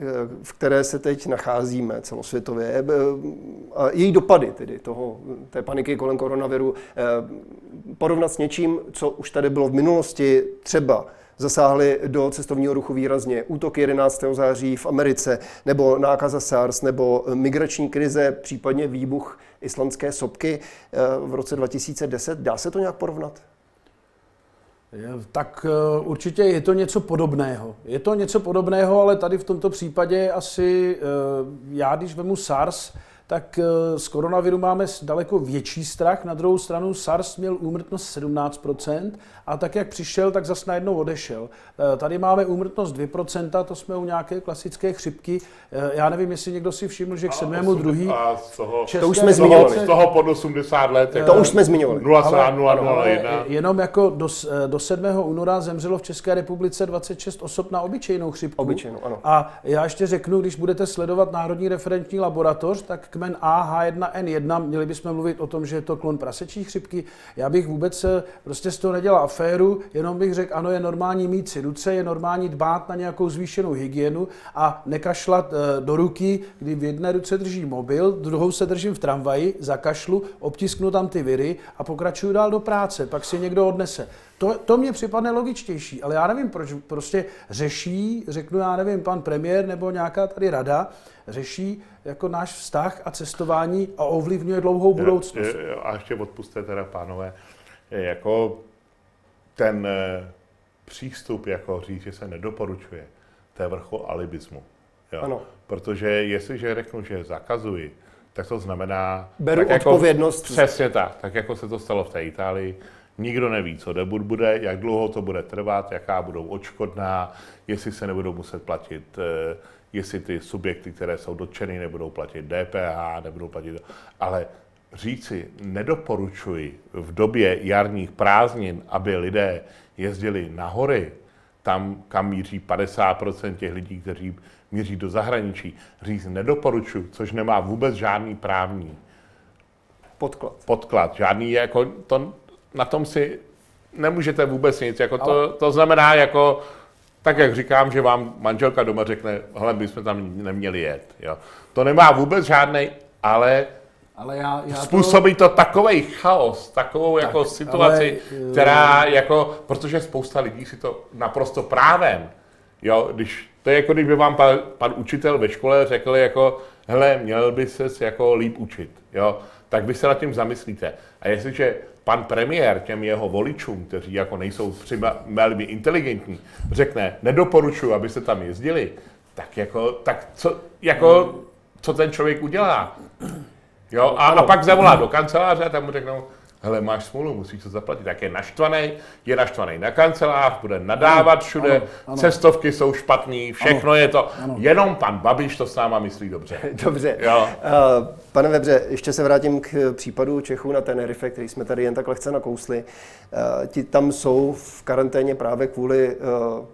eh, v které se teď nacházíme celosvětově, eh, a její dopady tedy toho, té paniky kolem koronaviru, eh, porovnat s něčím, co už tady bylo v minulosti, třeba zasáhly do cestovního ruchu výrazně útok 11. září v Americe, nebo nákaza SARS, nebo migrační krize, případně výbuch islandské sopky v roce 2010. Dá se to nějak porovnat? Tak eh, určitě je to něco podobného. Je to něco podobného, ale tady v tomto případě asi eh, já, když vemu SARS, tak eh, z koronaviru máme daleko větší strach. Na druhou stranu SARS měl úmrtnost 17% a tak, jak přišel, tak zase najednou odešel. Eh, tady máme úmrtnost 2%, to jsme u nějaké klasické chřipky. Eh, já nevím, jestli někdo si všiml, že k sedmému druhý... A z toho, to už jsme zmiňovali. Z toho pod 80 let. To už jsme zmiňovali. 0,001. Jenom jako do, do 7. února zemřelo v České republice 26 osob na obyčejnou chřipku. Obyčejnou, ano. A já ještě řeknu, když budete sledovat Národní referenční laboratoř, tak kmen AH1N1, měli bychom mluvit o tom, že je to klon prasečí chřipky. Já bych vůbec eh, prostě z toho nedělal aféru, jenom bych řekl, ano, je normální mít si ruce, je normální dbát na nějakou zvýšenou hygienu a nekašlat eh, do ruky, kdy v jedné ruce drží mobil, druhou se držím v tramvaji, zakašlu, obtisknu tam ty viry a pokračuju dál do práce, pak si někdo odnese. To, to mně připadne logičtější, ale já nevím, proč prostě řeší, řeknu já nevím, pan premiér nebo nějaká tady rada, řeší jako náš vztah a cestování a ovlivňuje dlouhou budoucnost. A ještě odpuste teda, pánové, jako ten eh, přístup, jako říct, že se nedoporučuje, to je vrchol alibismu. Jo? Ano. Protože jestliže řeknu, že zakazuji, tak to znamená... Beru tak odpovědnost. Jako, přesně tak, tak jako se to stalo v té Itálii. Nikdo neví, co debut bude, jak dlouho to bude trvat, jaká budou očkodná, jestli se nebudou muset platit, eh, jestli ty subjekty, které jsou dotčeny, nebudou platit DPH, nebudou platit... Ale říci, nedoporučuji v době jarních prázdnin, aby lidé jezdili na hory, tam, kam míří 50% těch lidí, kteří míří do zahraničí, říct nedoporučuji, což nemá vůbec žádný právní podklad. podklad. Žádný, jako to, na tom si nemůžete vůbec nic. Jako to, to znamená, jako, tak jak říkám, že vám manželka doma řekne, hele, my jsme tam neměli jet. Jo. To nemá vůbec žádný, ale ale já, já Způsobí to, to takový chaos, takovou tak, jako situaci, ale, která jako, protože spousta lidí si to naprosto právem, jo, když, to je jako kdyby vám pan, pan učitel ve škole řekl jako, hele, měl by se jako líp učit, jo, tak vy se nad tím zamyslíte. A jestliže pan premiér těm jeho voličům, kteří jako nejsou velmi inteligentní, řekne, nedoporučuji, abyste tam jezdili, tak jako, tak co, jako, co ten člověk udělá? Jo, a, a pak zavolá do kanceláře a tam mu řeknou, hele, máš smůlu, musíš to zaplatit. Tak je naštvaný, je naštvaný na kancelář, bude nadávat všude, ano, ano. cestovky jsou špatný, všechno ano, je to. Ano. Jenom pan Babiš to s náma myslí dobře. *laughs* dobře. Jo. Uh, pane Webře, ještě se vrátím k případu Čechů na Tenerife, který jsme tady jen tak lehce nakousli. Uh, ti tam jsou v karanténě právě kvůli uh,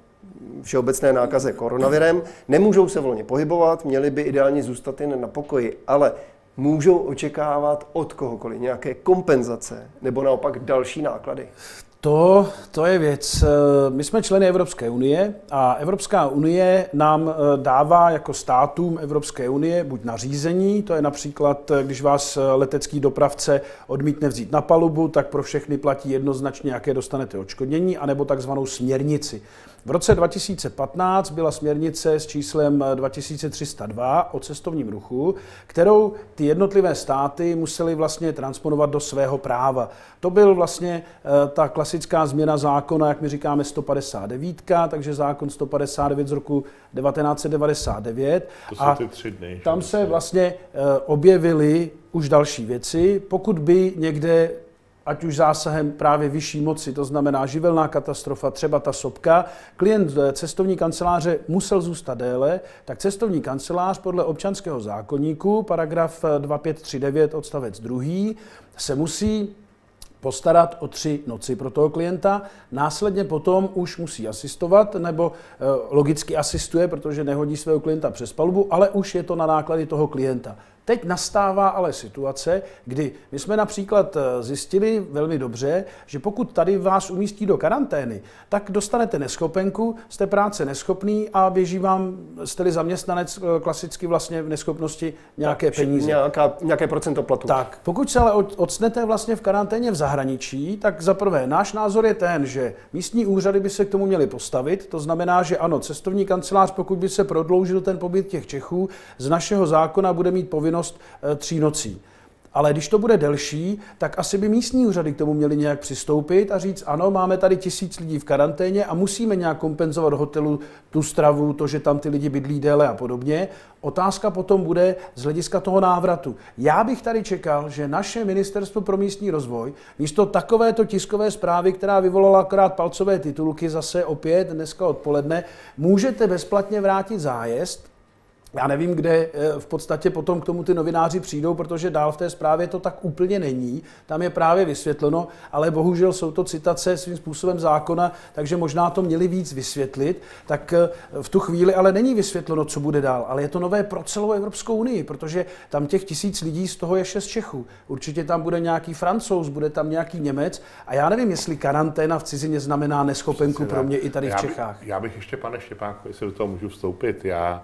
všeobecné nákaze koronavirem, nemůžou se volně pohybovat, měli by ideálně zůstat jen na pokoji, ale můžou očekávat od kohokoliv nějaké kompenzace nebo naopak další náklady? To, to je věc. My jsme členy Evropské unie a Evropská unie nám eh, dává jako státům Evropské unie buď nařízení, to je například, eh, když vás eh, letecký dopravce odmítne vzít na palubu, tak pro všechny platí jednoznačně, jaké dostanete odškodnění, anebo takzvanou směrnici. V roce 2015 byla směrnice s číslem 2302 o cestovním ruchu, kterou ty jednotlivé státy musely vlastně transponovat do svého práva. To byl vlastně eh, ta klasická změna zákona, jak my říkáme 159, takže zákon 159 z roku 1999. To jsou ty tři dny. Tam se vlastně eh, objevily už další věci. Pokud by někde ať už zásahem právě vyšší moci, to znamená živelná katastrofa, třeba ta sopka, klient cestovní kanceláře musel zůstat déle, tak cestovní kancelář podle občanského zákonníku, paragraf 2539 odstavec 2, se musí postarat o tři noci pro toho klienta. Následně potom už musí asistovat, nebo e, logicky asistuje, protože nehodí svého klienta přes palubu, ale už je to na náklady toho klienta. Teď nastává ale situace, kdy my jsme například eh, zjistili velmi dobře, že pokud tady vás umístí do karantény, tak dostanete neschopenku, jste práce neschopný a běží vám, jste zaměstnanec eh, klasicky vlastně v neschopnosti nějaké tak, peníze. Nějaká, nějaké procento platu. Tak, pokud se ale odstnete vlastně v karanténě v zahraničí, tak za prvé náš názor je ten, že místní úřady by se k tomu měly postavit, to znamená, že ano, cestovní kancelář, pokud by se prodloužil ten pobyt těch Čechů, z našeho zákona bude mít povinnost povinnost eh, tří nocí. Ale když to bude delší, tak asi by místní úřady k tomu měly nějak přistoupit a říct, ano, máme tady tisíc lidí v karanténě a musíme nějak kompenzovat hotelu tu stravu, to, že tam ty lidi bydlí déle a podobně. Otázka potom bude z hlediska toho návratu. Já bych tady čekal, že naše ministerstvo pro místní rozvoj místo takovéto tiskové zprávy, která vyvolala akorát palcové titulky zase opět dneska odpoledne, můžete bezplatně vrátit zájezd já nevím, kde eh, v podstatě potom k tomu ty novináři přijdou, protože dál v té zprávě to tak úplně není. Tam je právě vysvětleno, ale bohužel jsou to citace svým způsobem zákona, takže možná to měli víc vysvětlit. Tak eh, v tu chvíli ale není vysvětleno, co bude dál, ale je to nové pro celou Evropskou unii, protože tam těch tisíc lidí, z toho je šest Čechů. Určitě tam bude nějaký francouz, bude tam nějaký Němec a já nevím, jestli karanténa v cizině znamená neschopenku pro mě i tady v Čechách. Já bych ještě, pane Štěpánko, jestli do toho můžu vstoupit, já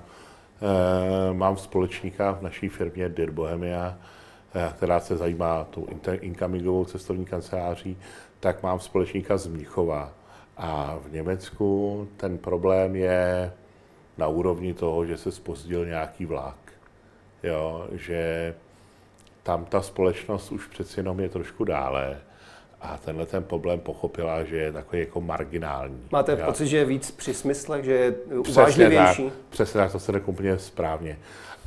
mám společníka v naší firmě Dir Bohemia, eh, která se zajímá tou incomingovou cestovní kanceláří, tak mám společníka z Mnichova. A v Německu ten problém je na úrovni toho, že se spozdil nějaký vlak. Jo, že tam ta společnost už přeci jenom je trošku dále a tenhle ten problém pochopila, že je takový jako marginální. Máte Já, pocit, že je víc při smyslech, že je uvážlivější? Tak, přesně tak, to se řekl úplně správně.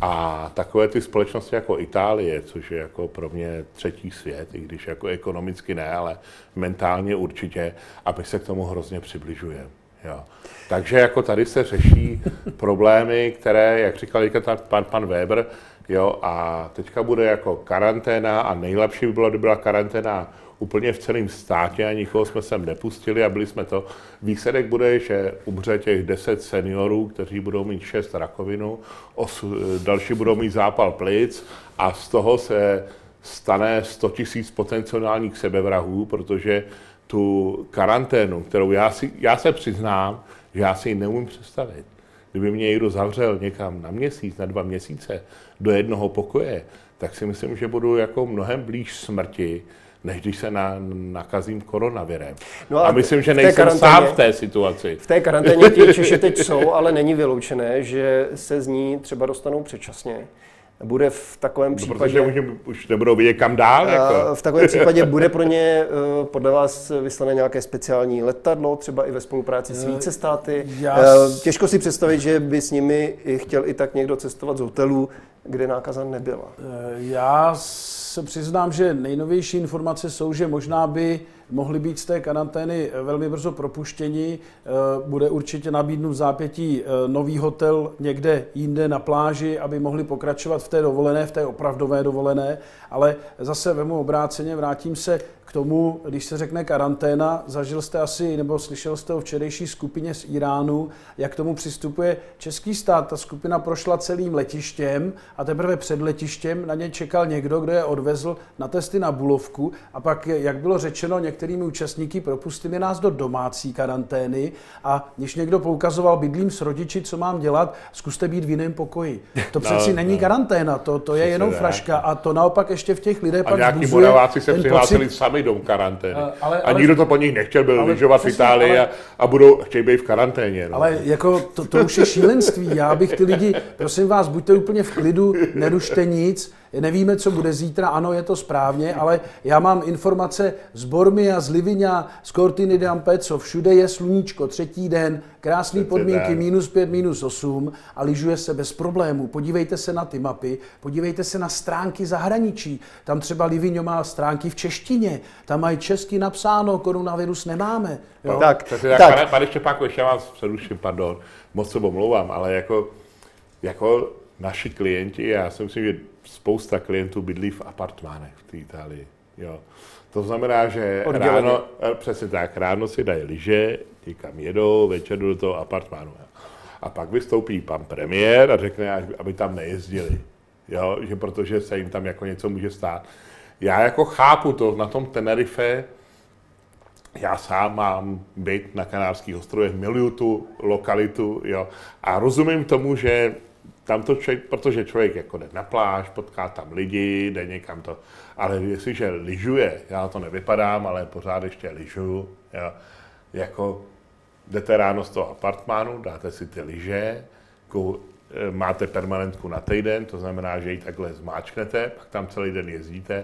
A takové ty společnosti jako Itálie, což je jako pro mě třetí svět, i když jako ekonomicky ne, ale mentálně určitě, a my se k tomu hrozně přibližujeme. Jo. Takže jako tady se řeší *laughs* problémy, které, jak říkal pan, pan Weber, jo, a teďka bude jako karanténa a nejlepší by bylo, kdyby byla karanténa úplně v celém státě a nikoho jsme sem nepustili a byli jsme to. Výsledek bude, že umře těch 10 seniorů, kteří budou mít 6 rakovinu, os, další budou mít zápal plic a z toho se stane 100 tisíc potenciálních sebevrahů, protože tu karanténu, kterou já, si, já se přiznám, že já si ji neumím představit. Kdyby mě někdo zavřel někam na měsíc, na dva měsíce do jednoho pokoje, tak si myslím, že budu jako mnohem blíž smrti, než když se na, nakazím koronavirem. No a, a myslím, že nejsem sám v té situaci. V té karanténě ti Češi teď jsou, ale není vyloučené, že se z ní třeba dostanou předčasně bude v takovém no, případě... Protože už, už nebudou vidět kam dál. Jako. V takovém případě *laughs* bude pro ně eh, podle vás vyslané nějaké speciální letadlo, třeba i ve spolupráci s eh, více státy. Já... Eh, těžko si představit, že by s nimi chtěl i tak někdo cestovat z hotelů, kde nákaza nebyla. Já se přiznám, že nejnovější informace jsou, že možná by mohli být z té karantény velmi brzo propuštěni. Eh, bude určitě nabídnut zápětí eh, nový hotel někde jinde na pláži, aby mohli pokračovat v té dovolené, v té opravdové dovolené. Ale zase vemu obráceně, vrátím se tomu, když se řekne karanténa, zažil jste asi, nebo slyšel jste o včerejší skupině z Iránu, jak k tomu přistupuje český stát. Ta skupina prošla celým letištěm a teprve před letištěm na ně čekal někdo, kdo je odvezl na testy na Bulovku a pak, jak bylo řečeno, některými účastníky propustili nás do domácí karantény a když někdo poukazoval bydlím s rodiči, co mám dělat, zkuste být v jiném pokoji. To *laughs* no, přeci no, není no. karanténa, to, to je jenom fraška a to naopak ještě v těch lidech a pak nějaký Moraváci se přihlásili pocit, sami do karantény. Ale, ale, a nikdo to po nich nechtěl, byl lyžovat v Itálii ale, a, a budou, chtějí být v karanténě. No. Ale jako to, to už je šílenství. Já bych ty lidi, prosím vás, buďte úplně v klidu, nerušte nic. Nevíme, co bude zítra, ano, je to správně, ale já mám informace z Bormia, z Livinia, z Cortiny d'Ampezzo, všude je sluníčko, třetí den, krásné podmínky, minus 5, minus 8 a lyžuje se bez problémů. Podívejte se na ty mapy, podívejte se na stránky zahraničí. Tam třeba Livigno má stránky v češtině, tam mají česky napsáno, koronavirus nemáme. Jo? Tak, tak, tak. Pane, pane Štěpáku, ještě vás přeruším, pardon, moc se omlouvám, ale jako, jako naši klienti, já si myslím, že spousta klientů bydlí v apartmánech v té Itálii. Jo. To znamená, že ráno, eh, přesně tak, ráno si dají lyže, někam jedou, večer do toho apartmánu. A pak vystoupí pan premiér a řekne, aby tam nejezdili. Jo, že protože se jim tam jako něco může stát. Já jako chápu to na tom Tenerife, já sám mám byt na Kanárských ostrovech, miluju tu lokalitu, jo, a rozumím tomu, že tam to člověk, protože člověk jako jde na pláž, potká tam lidi, jde někam to, ale jestliže lyžuje, já to nevypadám, ale pořád ještě lyžuju, jako jdete ráno z toho apartmánu, dáte si ty lyže, e, máte permanentku na týden, to znamená, že ji takhle zmáčknete, pak tam celý den jezdíte.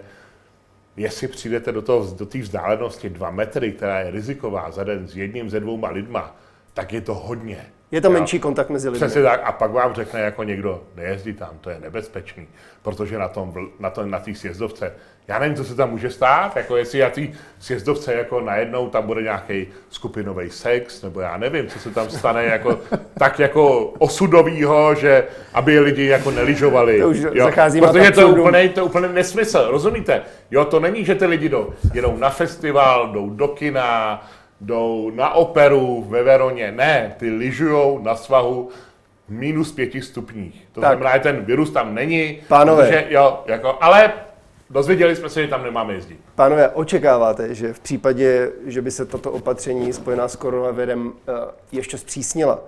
Jestli přijdete do, toho, do té vzdálenosti 2 metry, která je riziková za den s jedním, ze dvouma lidma, tak je to hodně. Je to menší kontakt mezi lidmi. Přesně tak. A pak vám řekne jako někdo, nejezdí tam, to je nebezpečný, protože na tom, na tom, na té sjezdovce, já nevím, co se tam může stát, jako jestli já ty sjezdovce jako najednou tam bude nějaký skupinový sex, nebo já nevím, co se tam stane jako, *laughs* tak jako osudovýho, že aby lidi jako neližovali. To už jo. Protože to je, úplně, to je úplně nesmysl, rozumíte? Jo, to není, že ty lidi jdou, jedou na festival, jdou do kina, jdou na operu ve Veroně. Ne, ty lyžujou na svahu minus pěti stupních. To tak. znamená, že ten virus tam není. Pánové. Protože, jo, jako, ale dozvěděli jsme se, že tam nemáme jezdit. Pánové, očekáváte, že v případě, že by se tato opatření spojená s koronavirem eh, ještě zpřísnila,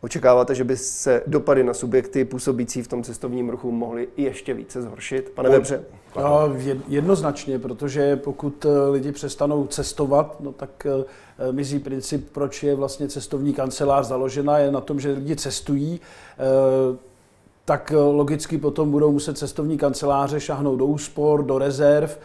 Očekáváte, že by se dopady na subjekty působící v tom cestovním ruchu mohly ještě více zhoršit? Pane Webře? No, jednoznačně, protože pokud eh, lidi přestanou cestovat, no tak eh, mizí princip, proč je vlastně cestovní kancelář založena, je na tom, že lidi cestují, eh, tak logicky potom budou muset cestovní kanceláře šahnout do úspor, do rezerv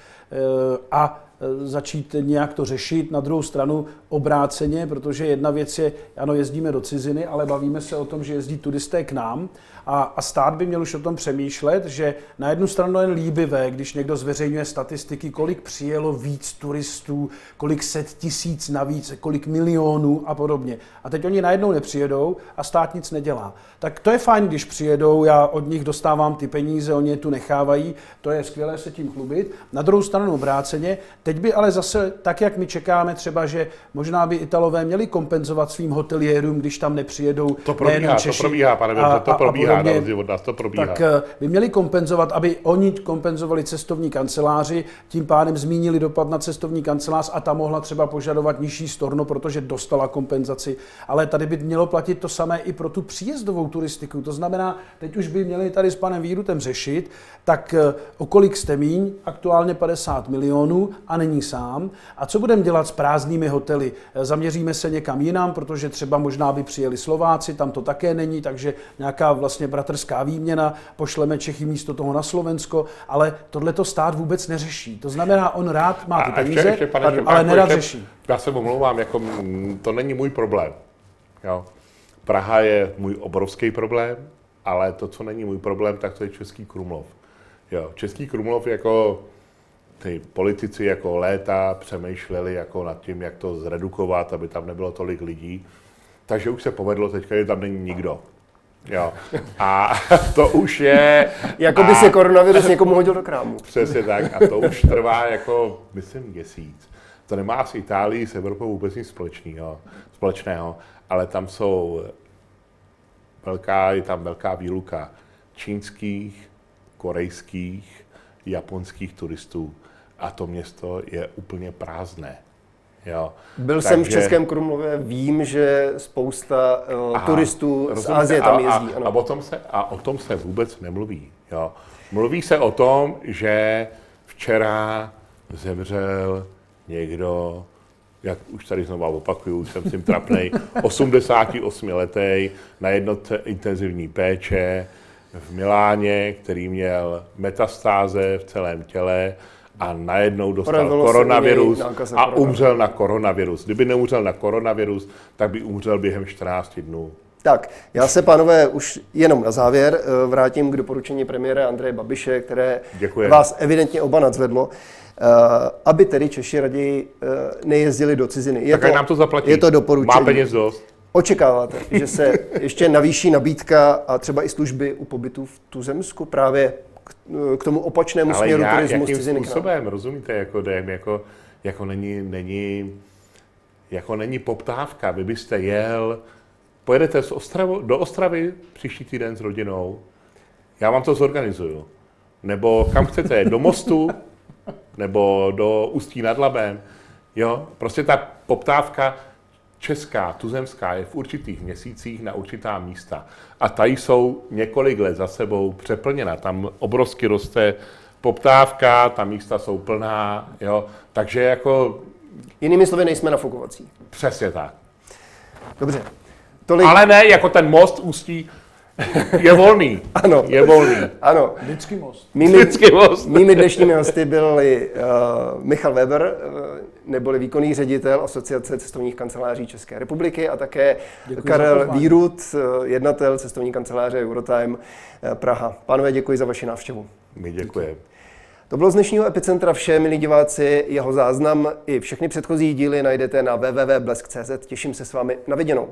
a začít nějak to řešit. Na druhou stranu obráceně, protože jedna věc je, ano, jezdíme do ciziny, ale bavíme se o tom, že jezdí turisté k nám a, a stát by měl už o tom přemýšlet, že na jednu stranu je líbivé, když někdo zveřejňuje statistiky, kolik přijelo víc turistů, kolik set tisíc navíc, kolik milionů a podobně. A teď oni najednou nepřijedou a stát nic nedělá. Tak to je fajn, když přijedou, já od nich dostávám ty peníze, oni je tu nechávají, to je skvělé se tím chlubit. Na druhou stranu obráceně, teď by ale zase, tak jak my čekáme třeba, že Možná by Italové měli kompenzovat svým hoteliérům, když tam nepřijedou To probíhá, Češi, to probíhá, pane a, to probíhá, a rozdíl od nás, to probíhá. Tak eh, by měli kompenzovat, aby oni kompenzovali cestovní kanceláři, tím pádem zmínili dopad na cestovní kancelář a ta mohla třeba požadovat nižší storno, protože dostala kompenzaci. Ale tady by mělo platit to samé i pro tu příjezdovou turistiku. To znamená, teď už by měli tady s panem Vírutem řešit, tak eh, o kolik jste míň, aktuálně 50 milionů a není sám. A co budeme dělat s prázdnými hotely? Zaměříme se někam jinam, protože třeba možná by přijeli Slováci, tam to také není, takže nějaká vlastně bratrská výměna, pošleme Čechy místo toho na Slovensko, ale tohle to stát vůbec neřeší. To znamená, on rád má ty peníze, ještě, ještě, pane, ale nerad řeší. Já se omlouvám, jako, to není můj problém. Jo. Praha je můj obrovský problém, ale to, co není můj problém, tak to je Český Krumlov. Jo, Český Krumlov jako ty politici jako léta přemýšleli jako nad tím, jak to zredukovat, aby tam nebylo tolik lidí. Takže už se povedlo teďka, že tam není nikdo. Jo. A *laughs* to už je... jako by se koronavirus někomu hodil do krámu. *laughs* Přesně tak. A to už trvá jako, myslím, měsíc. To nemá s Itálií, s Evropou vůbec nic společného, společného, ale tam jsou velká, je tam velká výluka čínských, korejských, japonských turistů a to město je úplně prázdné. Jo. Byl Takže... jsem v Českém Krumlově, vím, že spousta uh, Aha, turistů z Asie tam jezdí. A, a, a, o tom se, a o tom se vůbec nemluví. Jo. Mluví se o tom, že včera zemřel někdo, jak už tady znovu opakuju, jsem tím trapnej, *laughs* 88 letý na jednotce intenzivní péče, v Miláně, který měl metastáze v celém těle a najednou dostal Projevilo koronavirus a umřel na koronavirus. Kdyby neumřel na koronavirus, tak by umřel během 14 dnů. Tak, já se, pánové, už jenom na závěr eh, vrátím k doporučení premiéra Andreje Babiše, které Děkuji. vás evidentně oba nadzvedlo, eh, aby tedy Češi raději eh, nejezdili do ciziny. Je Tak ať nám to zaplatí. Je to doporučení. Má peněz dost. Očekáváte, že se *laughs* ještě navýší nabídka a třeba i služby u pobytu v Tuzemsku právě k, k tomu opačnému Ale směru jak, turismu z jakým nám? způsobem, rozumíte, jako, jdem, jako, jako není, není, jako není poptávka. Vy byste jel, pojedete z Ostravu, do Ostravy příští týden s rodinou, já vám to zorganizuju. Nebo kam chcete, do Mostu, nebo do Ústí nad Labem. Jo, prostě ta poptávka česká, tuzemská je v určitých měsících na určitá místa. A tady jsou několik let za sebou přeplněna. Tam obrovsky roste poptávka, ta místa jsou plná, jo. Takže jako Jinými slovy, nejsme nafukovací. přesně tak. Dobře. Tolik, Ale ne, jako ten most ústí je volný. *laughs* Ano. Je volný. ano, Vždycky most. mými, Vždycky most. mými dnešními hosty byli uh, Michal Weber, uh, neboli výkonný ředitel Asociace cestovních kanceláří České republiky a také Děkuji Karel. Výrut, uh, jednatel cestovní kanceláře Eurotime uh, Praha. Pánové, děkuji za vaši návštěvu. My děkujeme. To bylo z dnešního Epicentra vše, milí diváci. Jeho záznam i všechny předchozí díly najdete na www.blesk.cz. Těším se s vámi na viděnou.